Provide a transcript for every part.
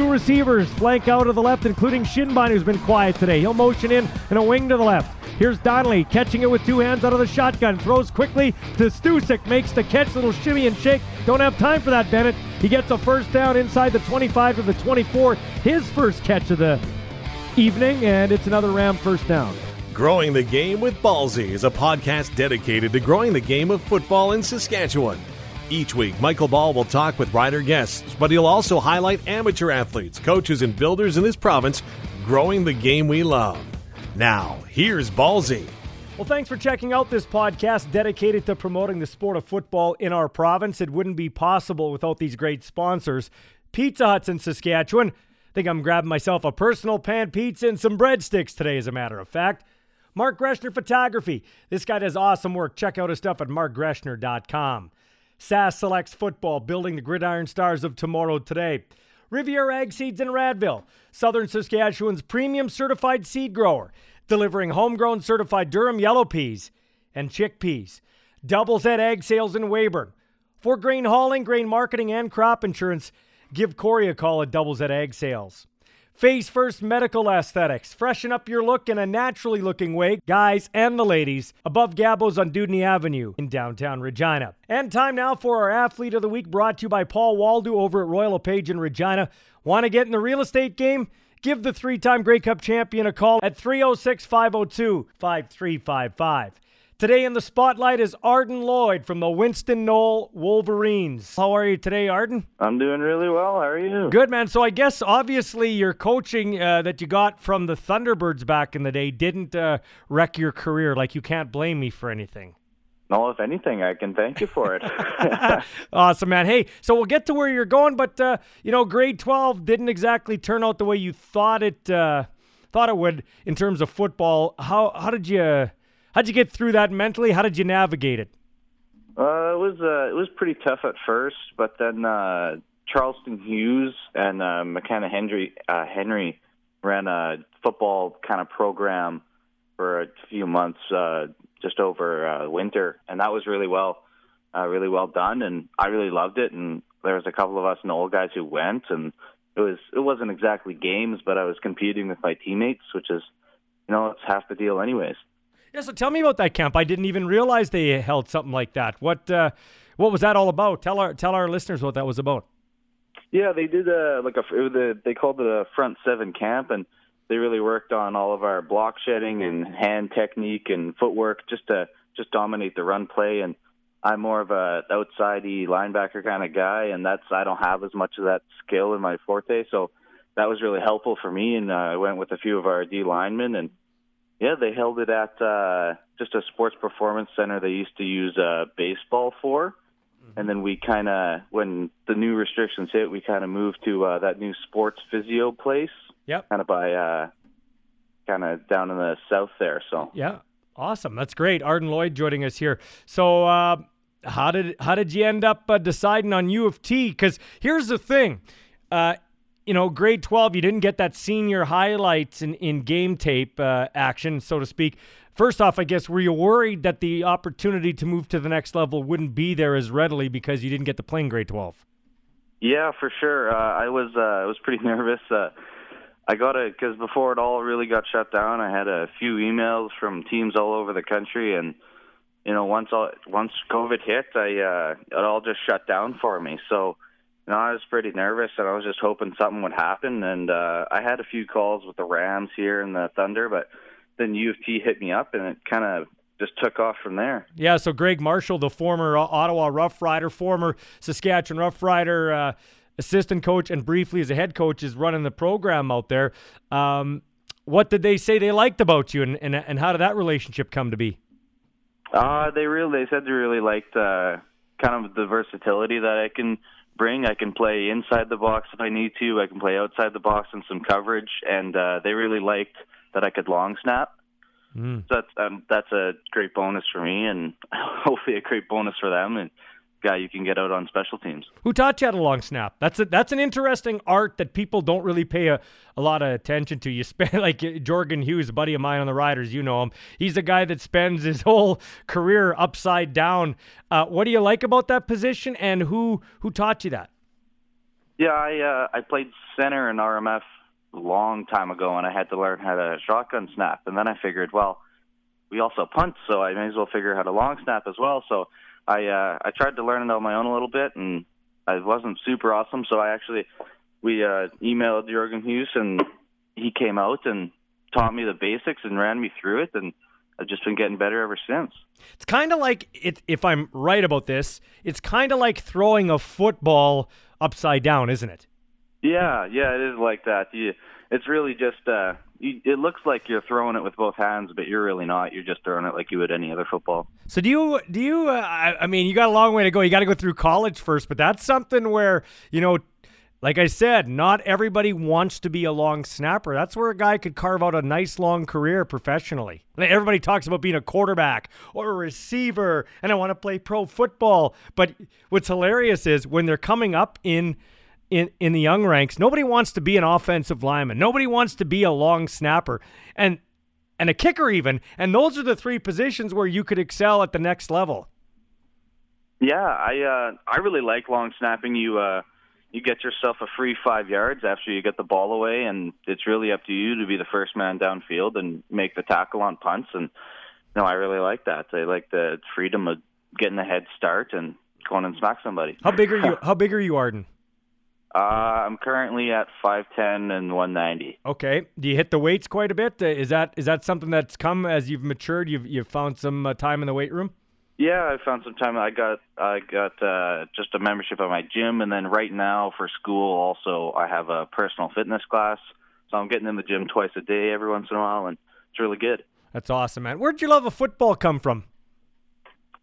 Two receivers flank out of the left, including Shinbine, who's been quiet today. He'll motion in and a wing to the left. Here's Donnelly catching it with two hands out of the shotgun. Throws quickly to Stusik. Makes the catch. Little shimmy and shake. Don't have time for that, Bennett. He gets a first down inside the 25 to the 24. His first catch of the evening, and it's another Ram first down. Growing the Game with Ballsy is a podcast dedicated to growing the game of football in Saskatchewan. Each week, Michael Ball will talk with rider guests, but he'll also highlight amateur athletes, coaches, and builders in this province growing the game we love. Now, here's Ballsy. Well, thanks for checking out this podcast dedicated to promoting the sport of football in our province. It wouldn't be possible without these great sponsors. Pizza Hut's in Saskatchewan. I think I'm grabbing myself a personal pan pizza and some breadsticks today, as a matter of fact. Mark Greshner Photography. This guy does awesome work. Check out his stuff at markgreshner.com. SAS selects football, building the gridiron stars of tomorrow today. Riviera Ag Seeds in Radville, Southern Saskatchewan's premium certified seed grower, delivering homegrown certified durum yellow peas and chickpeas. Doubles at Ag Sales in Weyburn. For grain hauling, grain marketing, and crop insurance, give Corey a call at Doubles at Ag Sales. Face First Medical Aesthetics. Freshen up your look in a naturally looking way, guys and the ladies, above Gabos on Dewdney Avenue in downtown Regina. And time now for our Athlete of the Week brought to you by Paul Waldo over at Royal LePage in Regina. Want to get in the real estate game? Give the three time Grey Cup champion a call at 306 502 5355. Today in the spotlight is Arden Lloyd from the Winston Knoll Wolverines. How are you today, Arden? I'm doing really well. How are you? Good, man. So I guess obviously your coaching uh, that you got from the Thunderbirds back in the day didn't uh, wreck your career. Like you can't blame me for anything. No, if anything, I can thank you for it. awesome, man. Hey, so we'll get to where you're going, but uh, you know, grade 12 didn't exactly turn out the way you thought it uh, thought it would in terms of football. How how did you How'd you get through that mentally? How did you navigate it? Uh, it was uh, it was pretty tough at first, but then uh, Charleston Hughes and uh, Makana Henry uh, Henry ran a football kind of program for a few months uh, just over uh, winter, and that was really well uh, really well done, and I really loved it. And there was a couple of us and old guys who went, and it was it wasn't exactly games, but I was competing with my teammates, which is you know it's half the deal, anyways. Yeah, so tell me about that camp. I didn't even realize they held something like that. What uh, what was that all about? Tell our tell our listeners what that was about. Yeah, they did a like a, they called it a front seven camp, and they really worked on all of our block shedding and hand technique and footwork just to just dominate the run play. And I'm more of a outsidey linebacker kind of guy, and that's I don't have as much of that skill in my forte, so that was really helpful for me. And uh, I went with a few of our D linemen and yeah, they held it at uh, just a sports performance center they used to use uh, baseball for. Mm-hmm. And then we kind of, when the new restrictions hit, we kind of moved to uh, that new sports physio place. Yep. Kind of by, uh, kind of down in the south there. So. Yeah. Awesome. That's great. Arden Lloyd joining us here. So, uh, how did how did you end up uh, deciding on U of T? Because here's the thing, uh, you know, grade 12, you didn't get that senior highlights in, in game tape uh, action, so to speak. First off, I guess, were you worried that the opportunity to move to the next level wouldn't be there as readily because you didn't get to play in grade 12? Yeah, for sure. Uh, I was uh, I was pretty nervous. Uh, I got it because before it all really got shut down, I had a few emails from teams all over the country, and you know, once all, once COVID hit, I uh, it all just shut down for me. So no, I was pretty nervous, and I was just hoping something would happen. And uh, I had a few calls with the Rams here and the Thunder, but then U of T hit me up, and it kind of just took off from there. Yeah, so Greg Marshall, the former Ottawa Rough Rider, former Saskatchewan Rough Rider uh, assistant coach, and briefly as a head coach, is running the program out there. Um, what did they say they liked about you, and, and, and how did that relationship come to be? Uh, they really they said they really liked uh, kind of the versatility that I can – bring. I can play inside the box if I need to. I can play outside the box and some coverage. And uh, they really liked that I could long snap. Mm. So that's um, that's a great bonus for me, and hopefully a great bonus for them. And guy you can get out on special teams. Who taught you how to long snap? That's a, that's an interesting art that people don't really pay a, a lot of attention to. You spend like Jorgen Hus, a buddy of mine on the Riders, you know him. He's a guy that spends his whole career upside down. Uh, what do you like about that position, and who who taught you that? Yeah, I uh, I played center in RMF a long time ago, and I had to learn how to shotgun snap. And then I figured, well, we also punt, so I may as well figure out how to long snap as well. So I uh, I tried to learn it on my own a little bit, and I wasn't super awesome. So I actually we uh, emailed Jorgen Hus, and he came out and taught me the basics and ran me through it, and I've just been getting better ever since. It's kind of like it. If I'm right about this, it's kind of like throwing a football upside down, isn't it? Yeah, yeah, it is like that. You, it's really just. Uh, you, it looks like you're throwing it with both hands, but you're really not. You're just throwing it like you would any other football. So do you? Do you? Uh, I, I mean, you got a long way to go. You got to go through college first, but that's something where you know like I said, not everybody wants to be a long snapper. That's where a guy could carve out a nice long career professionally. Everybody talks about being a quarterback or a receiver, and I want to play pro football. But what's hilarious is when they're coming up in in in the young ranks, nobody wants to be an offensive lineman. Nobody wants to be a long snapper, and and a kicker even. And those are the three positions where you could excel at the next level. Yeah, I uh, I really like long snapping. You. Uh you get yourself a free five yards after you get the ball away, and it's really up to you to be the first man downfield and make the tackle on punts. And no, I really like that. I like the freedom of getting a head start and going and smack somebody. How big are you? how big are you, Arden? Uh, I'm currently at 5'10 and 190. Okay. Do you hit the weights quite a bit? Uh, is that is that something that's come as you've matured? You've you've found some uh, time in the weight room? Yeah, I found some time. I got I got uh, just a membership at my gym, and then right now for school also I have a personal fitness class. So I'm getting in the gym twice a day every once in a while, and it's really good. That's awesome, man. Where'd your love of football come from?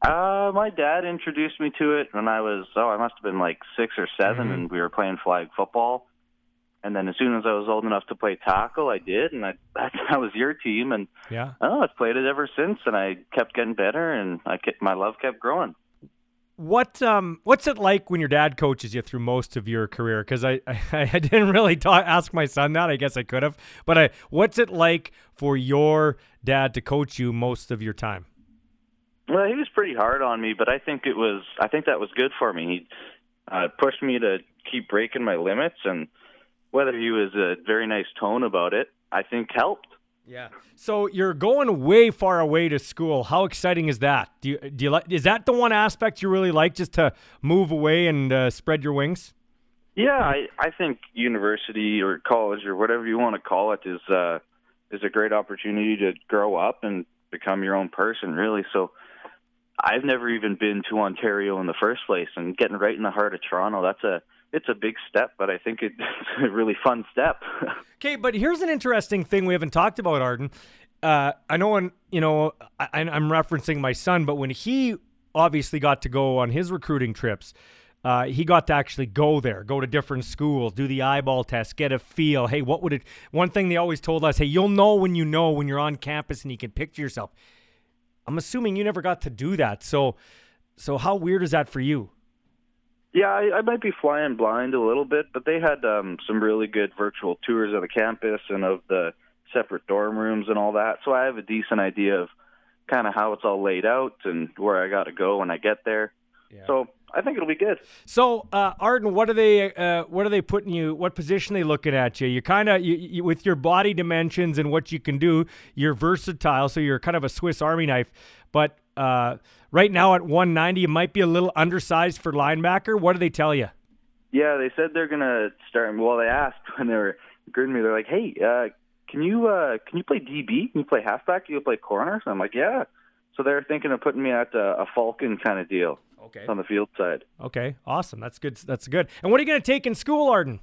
Uh, my dad introduced me to it when I was oh I must have been like six or 7 mm-hmm. and we were playing flag football. And then as soon as I was old enough to play tackle, I did, and I that, was your team, and yeah, oh, I've played it ever since, and I kept getting better, and I kept, my love kept growing. What um what's it like when your dad coaches you through most of your career? Because I, I, I didn't really talk, ask my son that. I guess I could have, but I what's it like for your dad to coach you most of your time? Well, he was pretty hard on me, but I think it was I think that was good for me. He uh, pushed me to keep breaking my limits and whether he was a very nice tone about it, I think helped. Yeah. So you're going way far away to school. How exciting is that? Do you do you like? Is that the one aspect you really like, just to move away and uh, spread your wings? Yeah, I I think university or college or whatever you want to call it is uh is a great opportunity to grow up and become your own person, really. So I've never even been to Ontario in the first place, and getting right in the heart of Toronto, that's a it's a big step, but I think it's a really fun step. okay, but here's an interesting thing we haven't talked about, Arden. Uh, I know when you know I, I'm referencing my son, but when he obviously got to go on his recruiting trips, uh, he got to actually go there, go to different schools, do the eyeball test, get a feel. Hey, what would it? One thing they always told us: Hey, you'll know when you know when you're on campus and you can picture yourself. I'm assuming you never got to do that. So, so how weird is that for you? Yeah, I, I might be flying blind a little bit, but they had um, some really good virtual tours of the campus and of the separate dorm rooms and all that. So I have a decent idea of kind of how it's all laid out and where I got to go when I get there. Yeah. So I think it'll be good. So, uh, Arden, what are they? Uh, what are they putting you? What position are they looking at you? You kind of, you, you, with your body dimensions and what you can do, you're versatile. So you're kind of a Swiss Army knife. But uh, right now at 190, you might be a little undersized for linebacker. What do they tell you? Yeah, they said they're gonna start. Well, they asked when they were recruiting me. They're like, "Hey, uh, can you uh, can you play DB? Can you play halfback? Can you play corner?" So I'm like, "Yeah." So they're thinking of putting me at a, a Falcon kind of deal. Okay. On the field side. Okay, awesome. That's good. That's good. And what are you going to take in school, Arden?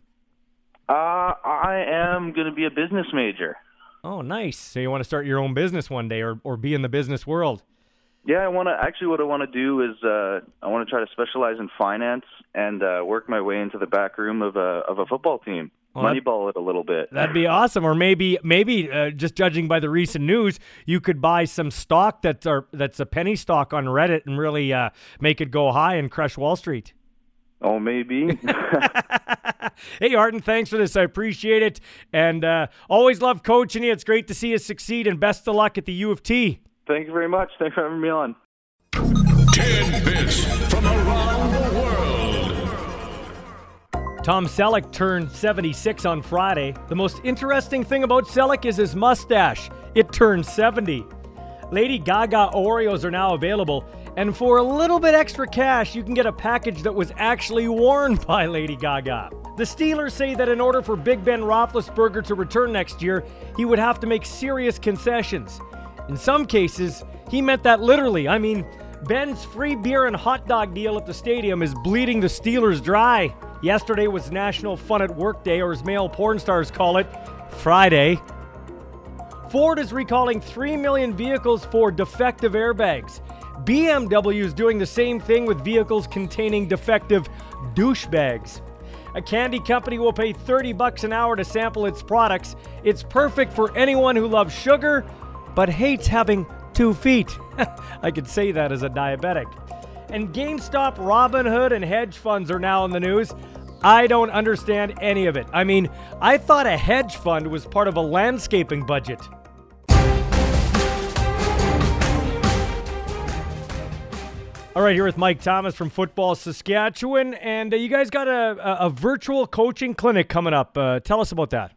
Uh, I am going to be a business major. Oh, nice. So you want to start your own business one day, or or be in the business world? Yeah, I want to actually. What I want to do is uh, I want to try to specialize in finance and uh, work my way into the back room of a of a football team. Well, Moneyball it a little bit. That'd be awesome. Or maybe maybe uh, just judging by the recent news, you could buy some stock that's are, that's a penny stock on Reddit and really uh, make it go high and crush Wall Street. Oh, maybe. hey, Arden, thanks for this. I appreciate it. And uh, always love coaching you. It's great to see you succeed, and best of luck at the U of T. Thank you very much. Thanks for having me on. 10 bits from around the world. Tom Selleck turned 76 on Friday. The most interesting thing about Selleck is his mustache. It turned 70. Lady Gaga Oreos are now available, and for a little bit extra cash, you can get a package that was actually worn by Lady Gaga. The Steelers say that in order for Big Ben Roethlisberger to return next year, he would have to make serious concessions. In some cases, he meant that literally. I mean, Ben's free beer and hot dog deal at the stadium is bleeding the Steelers dry. Yesterday was National Fun at Work Day, or as male porn stars call it, Friday. Ford is recalling 3 million vehicles for defective airbags. BMW is doing the same thing with vehicles containing defective douchebags. A candy company will pay 30 bucks an hour to sample its products. It's perfect for anyone who loves sugar but hates having two feet. I could say that as a diabetic. And GameStop, Robinhood, and hedge funds are now in the news. I don't understand any of it. I mean, I thought a hedge fund was part of a landscaping budget. All right, here with Mike Thomas from Football Saskatchewan, and uh, you guys got a, a, a, virtual coaching clinic coming up. Uh, tell us about that.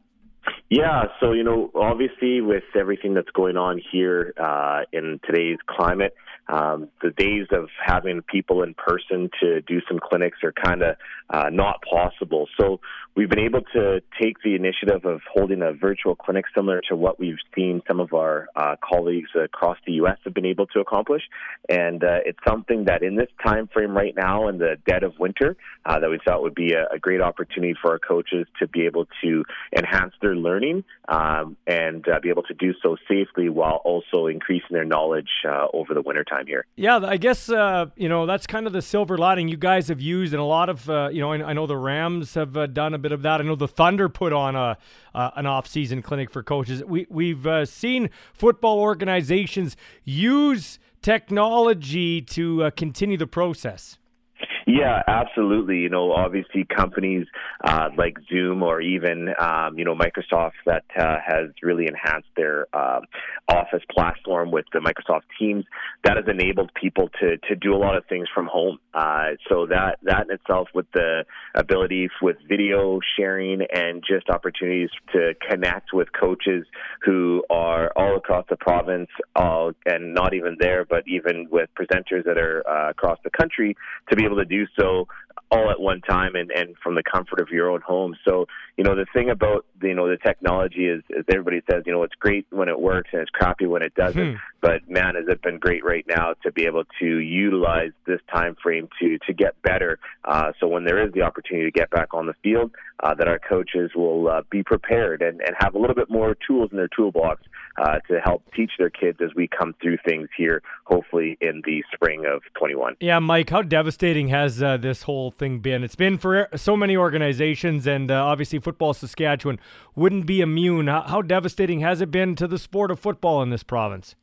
Yeah, so you know, obviously, with everything that's going on here uh, in today's climate, um, the days of having people in person to do some clinics are kind of uh, not possible. So we've been able to take the initiative of holding a virtual clinic similar to what we've seen some of our uh, colleagues across the U.S. have been able to accomplish, and uh, it's something that in this time frame right now, in the dead of winter, uh, that we thought would be a, a, great opportunity for our coaches to be able to enhance their learning um, and uh, be able to do so safely while also increasing their knowledge uh, over the winter time here. Yeah, I guess uh, you know that's kind of the silver lining you guys have used, and a lot of you know I, I, know the Rams have done a bit of that. I know the Thunder put on a uh, an off-season clinic for coaches. We we've uh, seen football organizations use technology to uh, continue the process. Yeah, absolutely. You know, obviously companies uh, like Zoom or even um, you know Microsoft that uh, has really enhanced their uh, Office platform with the Microsoft Teams that has enabled people to to do a lot of things from home. Uh, so that that in itself, with the ability with video sharing and just opportunities to connect with coaches who are all across the province, uh, and not even there, but even with presenters that are uh, across the country, to be able to do do so all at one time and, and from the comfort of your own home. So, you know, the thing about, you know, the technology is, is everybody says, you know, it's great when it works and it's crappy when it doesn't. Hmm. But man, has it been great right now to be able to utilize this time frame to, to get better. Uh, so when there is the opportunity to get back on the field, uh, that our coaches will uh, be prepared and, and have a little bit more tools in their toolbox uh, to help teach their kids as we come through things here, hopefully in the spring of 21. Yeah, Mike, how devastating has uh, this whole thing been? It's been for so many organizations, and uh, obviously, Football Saskatchewan wouldn't be immune. How, how devastating has it been to the sport of football in this province?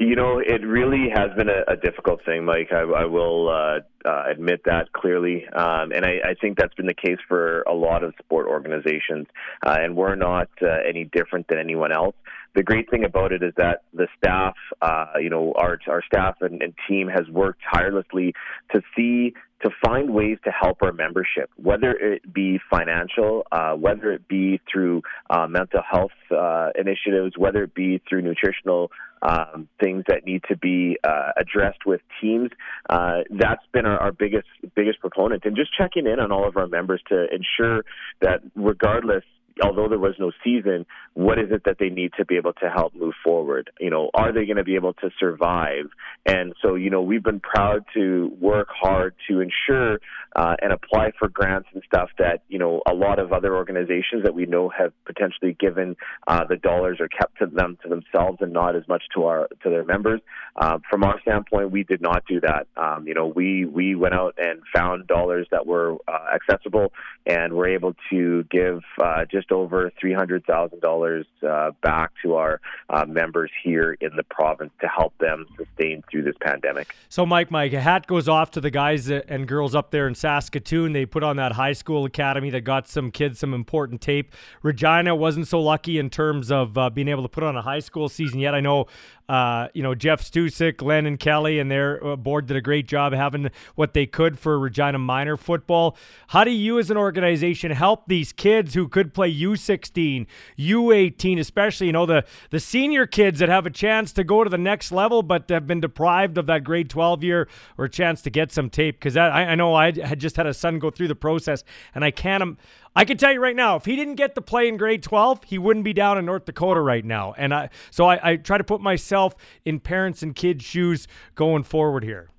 You know, it really has been a, a difficult thing, Mike. I, I will uh, uh, admit that clearly, um, and I, I, think that's been the case for a lot of sport organizations. Uh, and we're not uh, any different than anyone else. The great thing about it is that the staff, uh, you know, our our staff and, and team has worked tirelessly to see to find ways to help our membership, whether it be financial, uh, whether it be through uh, mental health uh, initiatives, whether it be through nutritional um, things that need to be uh, addressed with teams. Uh, that's been our, our biggest biggest proponent, and just checking in on all of our members to ensure that regardless although there was no season, what is it that they need to be able to help move forward? You know, are they going to be able to survive? And so, you know, we've been proud to work hard to ensure uh, and apply for grants and stuff that, you know, a lot of other organizations that we know have potentially given uh, the dollars or kept to them to themselves and not as much to our to their members. Uh, from our standpoint, we did not do that. Um, you know, we we went out and found dollars that were uh, accessible and were able to give uh, just over $300,000 uh, back to our uh, members here in the province to help them sustain through this pandemic. So, Mike, Mike, a hat goes off to the guys and girls up there in Saskatoon. They put on that high school academy that got some kids some important tape. Regina wasn't so lucky in terms of uh, being able to put on a high school season yet. I know uh, you know, Jeff Stusek, Len Kelly, and their uh, board did a great job having what they could for Regina Minor football. How do you, as an organization, help these kids who could play U16, U18, especially, you know, the, the senior kids that have a chance to go to the next level but have been deprived of that grade 12 year or chance to get some tape? Because I, I know I had just had a son go through the process, and I can't. I can tell you right now, if he didn't get the play in grade 12, he wouldn't be down in North Dakota right now. And I, so I, I try to put myself in parents and kids' shoes going forward here.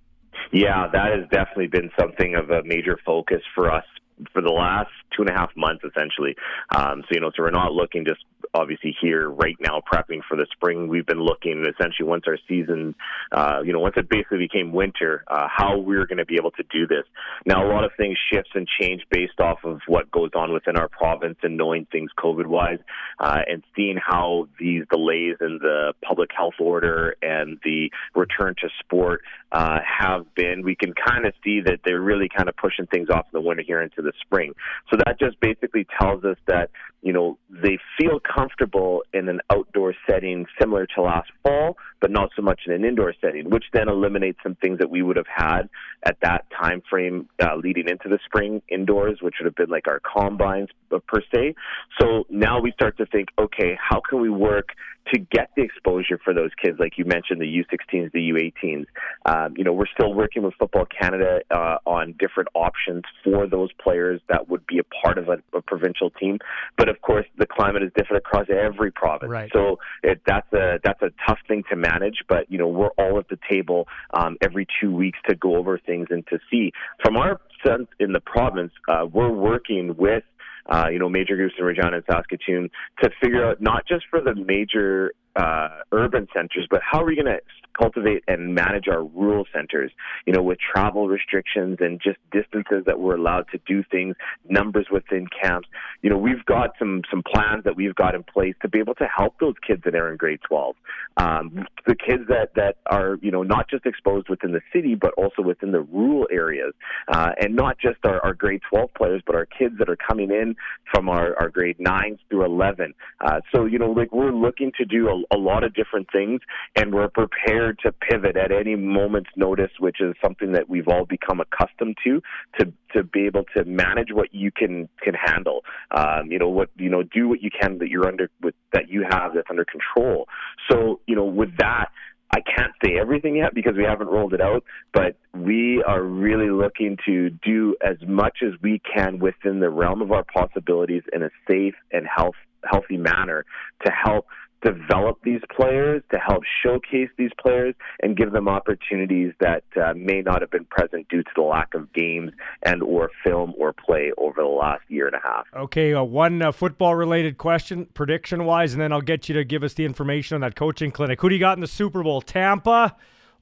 Yeah, that has definitely been something of a major focus for us for the last two and a half months, essentially. Um, so you know, so we're not looking just obviously here right now prepping for the spring. We've been looking essentially once our season, uh, you know, once it basically became winter, uh, how we are going to be able to do this. Now, a lot of things shifts and change based off of what goes on within our province and knowing things COVID wise, uh, and seeing how these delays in the public health order and the return to sport uh, have been. We can kind of see that they're really kind of pushing things off in the winter here into the spring. So that just basically tells us that you know they feel comfortable in an outdoor setting similar to last fall, but not so much in an indoor setting, which then eliminates some things that we would have had at that time frame uh, leading into the spring indoors, which would have been like our combines uh, per se. So now we start to think, okay, how can we work to get the exposure for those kids, like you mentioned, the U16s, the U18s. Um, you know, we're still working with Football Canada uh, on different options for those players that would be a part of a, a, provincial team. But of course, the climate is different across every province, right. so it, that's a that's a tough thing to manage. But you know, we're all at the table um, every two weeks to go over things and to see from our sense in the province, uh, we're working with uh, you know, major groups in Regina and Saskatoon to figure out not just for the major uh, urban centers, but how are we going to cultivate and manage our rural centers, you know, with travel restrictions and just distances that we're allowed to do things, numbers within camps. You know, we've got some some plans that we've got in place to be able to help those kids that are in grade 12. Um, the kids that, that are, you know, not just exposed within the city, but also within the rural areas. Uh, and not just our, our grade 12 players, but our kids that are coming in from our, our grade 9s through 11. Uh, so, you know, like we're looking to do a, a lot of different things and we're prepared to pivot at any moment's notice, which is something that we've all become accustomed to, to, to be able to manage what you can, can handle. Um, you know, what, you know, do what you can that you're under, with, that you have that's under control. So, you know, with that, I can't say everything yet because we haven't rolled it out, but we are really looking to do as much as we can within the realm of our possibilities in a safe and health, healthy manner to help develop these players, to help showcase these players, and give them opportunities that uh, may not have been present due to the lack of games and or film or play over the last year and a half. Okay, uh, one uh, football-related question, prediction-wise, and then I'll get you to give us the information on that coaching clinic. Who do you got in the Super Bowl, Tampa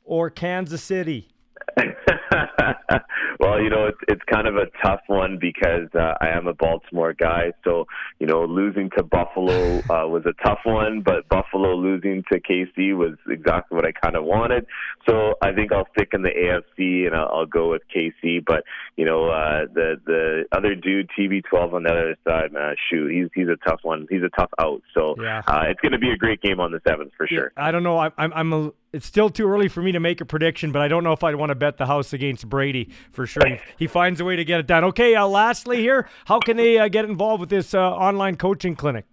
or Kansas City? well, you know, it's it's kind of a tough one because uh, I am a Baltimore guy. So, you know, losing to Buffalo uh, was a tough one, but Buffalo losing to KC was exactly what I kind of wanted. So, I think I'll stick in the AFC and I'll, I'll go with KC. But you know, uh, the the other dude, TB12 on the other side, man, shoot, he's he's a tough one. He's a tough out. So, yeah. uh, it's going to be a great game on the seventh for sure. I don't know. I, I'm I'm a it's still too early for me to make a prediction, but I don't know if I'd want to bet the house against Brady for sure. He, he finds a way to get it done. Okay, uh, lastly here, how can they uh, get involved with this uh, online coaching clinic?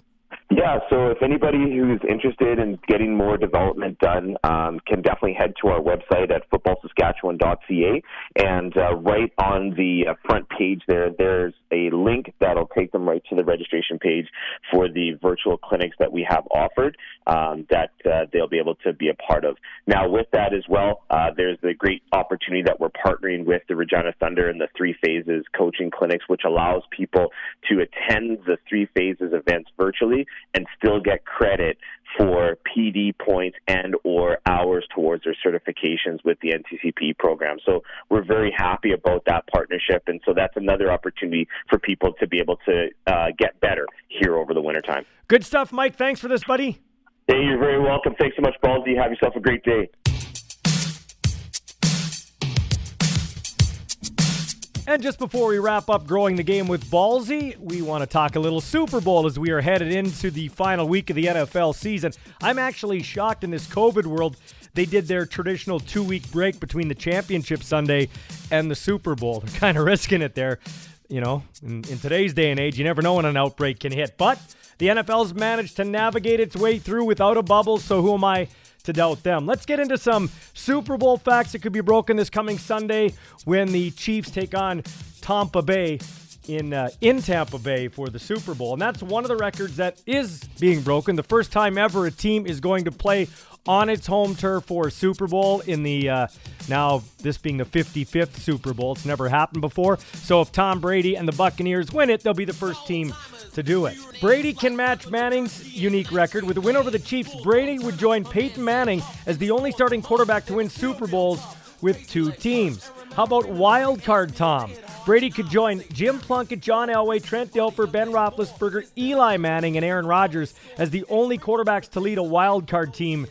Yeah, so if anybody who's interested in getting more development done um, can definitely head to our website at footballsaskatchewan.ca. And uh, right on the uh, front page there, there's a link that'll take them right to the registration page for the virtual clinics that we have offered um, that uh, they'll be able to be a part of. Now, with that as well, uh, there's the great opportunity that we're partnering with the Regina Thunder and the Three Phases coaching clinics, which allows people to attend the Three Phases events virtually and still get credit for PD points and or hours towards their certifications with the NCCP program. So we're very happy about that partnership, and so that's another opportunity for people to be able to uh, get better here over the wintertime. Good stuff, Mike. Thanks for this, buddy. Hey, you're very welcome. Thanks so much, Ballsy. Have yourself a great day. And just before we wrap up growing the game with Ballsy, we want to talk a little Super Bowl as we are headed into the final week of the NFL season. I'm actually shocked in this COVID world. They did their traditional two week break between the championship Sunday and the Super Bowl. They're kind of risking it there. You know, in, in today's day and age, you never know when an outbreak can hit. But the NFL's managed to navigate its way through without a bubble, so who am I to doubt them. Let's get into some Super Bowl facts that could be broken this coming Sunday when the Chiefs take on Tampa Bay in uh, in Tampa Bay for the Super Bowl. And that's one of the records that is being broken. The first time ever a team is going to play on its home turf for a Super Bowl in the uh, now this being the 55th Super Bowl. It's never happened before. So if Tom Brady and the Buccaneers win it, they'll be the first team to do it. Brady can match Manning's unique record. With a win over the Chiefs, Brady would join Peyton Manning as the only starting quarterback to win Super Bowls with two teams. How about wild card Tom? Brady could join Jim Plunkett, John Elway, Trent Dilfer, Ben Roethlisberger, Eli Manning, and Aaron Rodgers as the only quarterbacks to lead a wild card team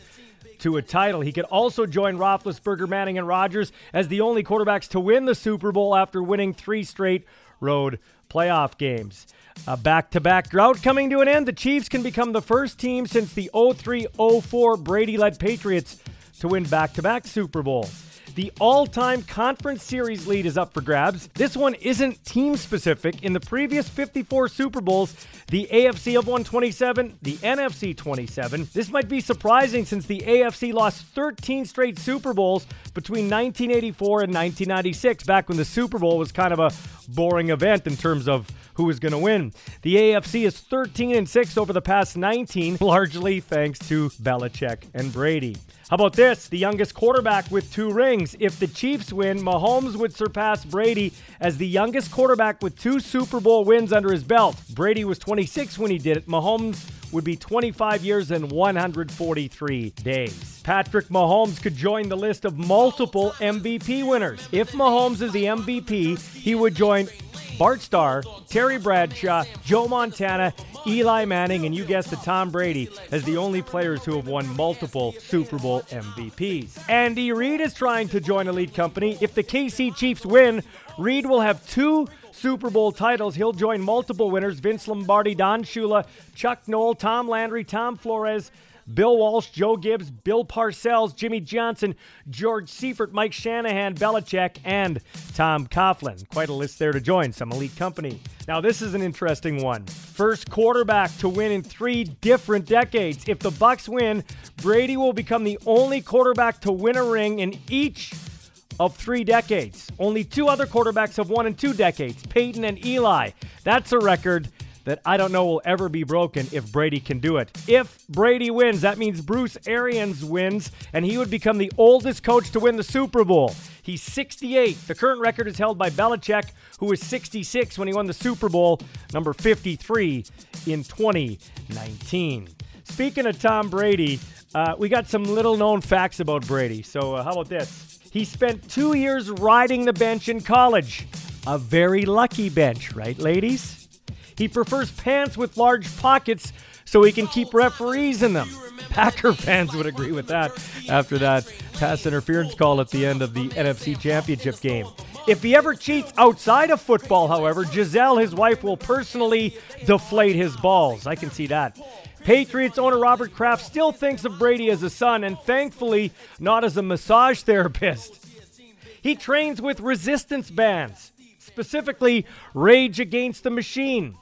to a title. He could also join Roethlisberger, Manning, and Rodgers as the only quarterbacks to win the Super Bowl after winning three straight road playoff games. A back to back drought coming to an end. The Chiefs can become the first team since the 03 04 Brady led Patriots to win back to back Super Bowls. The all time conference series lead is up for grabs. This one isn't team specific. In the previous 54 Super Bowls, the AFC have won 27, the NFC 27. This might be surprising since the AFC lost 13 straight Super Bowls between 1984 and 1996, back when the Super Bowl was kind of a boring event in terms of who is going to win. The AFC is 13 and 6 over the past 19, largely thanks to Belichick and Brady. How about this? The youngest quarterback with two rings. If the Chiefs win, Mahomes would surpass Brady as the youngest quarterback with two Super Bowl wins under his belt. Brady was 26 when he did it. Mahomes would be 25 years and 143 days. Patrick Mahomes could join the list of multiple MVP winners. If Mahomes is the MVP, he would join Bart Starr, Terry Bradshaw, Joe Montana, Eli Manning, and you guessed it, Tom Brady as the only players who have won multiple Super Bowl MVPs. Andy Reid is trying to join Elite Company. If the KC Chiefs win, Reid will have two Super Bowl titles. He'll join multiple winners Vince Lombardi, Don Shula, Chuck Noll, Tom Landry, Tom Flores, Bill Walsh, Joe Gibbs, Bill Parcells, Jimmy Johnson, George Seifert, Mike Shanahan, Belichick, and Tom Coughlin. Quite a list there to join, some elite company. Now, this is an interesting one. First quarterback to win in three different decades. If the Bucs win, Brady will become the only quarterback to win a ring in each of three decades. Only two other quarterbacks have won in two decades Peyton and Eli. That's a record that I don't know will ever be broken if Brady can do it. If Brady wins, that means Bruce Arians wins, and he would become the oldest coach to win the Super Bowl. He's 68. The current record is held by Belichick, who was 66 when he won the Super Bowl, number 53 in 2019. Speaking of Tom Brady, uh, we got some little known facts about Brady. So, uh, how about this? He spent two years riding the bench in college. A very lucky bench, right, ladies? He prefers pants with large pockets so he can keep referees in them. Packer fans would agree with that after that pass interference call at the end of the NFC Championship game. If he ever cheats outside of football, however, Gisele, his wife, will personally deflate his balls. I can see that. Patriots owner Robert Kraft still thinks of Brady as a son and thankfully not as a massage therapist. He trains with resistance bands, specifically Rage Against the Machine.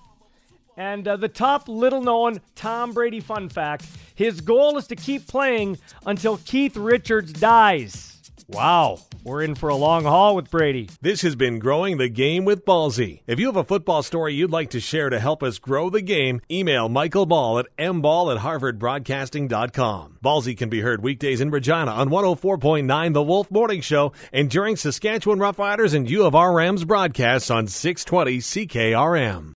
And uh, the top little known Tom Brady fun fact his goal is to keep playing until Keith Richards dies. Wow, we're in for a long haul with Brady. This has been Growing the Game with Ballsy. If you have a football story you'd like to share to help us grow the game, email Michael Ball at mball at harvardbroadcasting.com. Ballsy can be heard weekdays in Regina on 104.9 The Wolf Morning Show and during Saskatchewan Roughriders and U of R Rams broadcasts on 620 CKRM.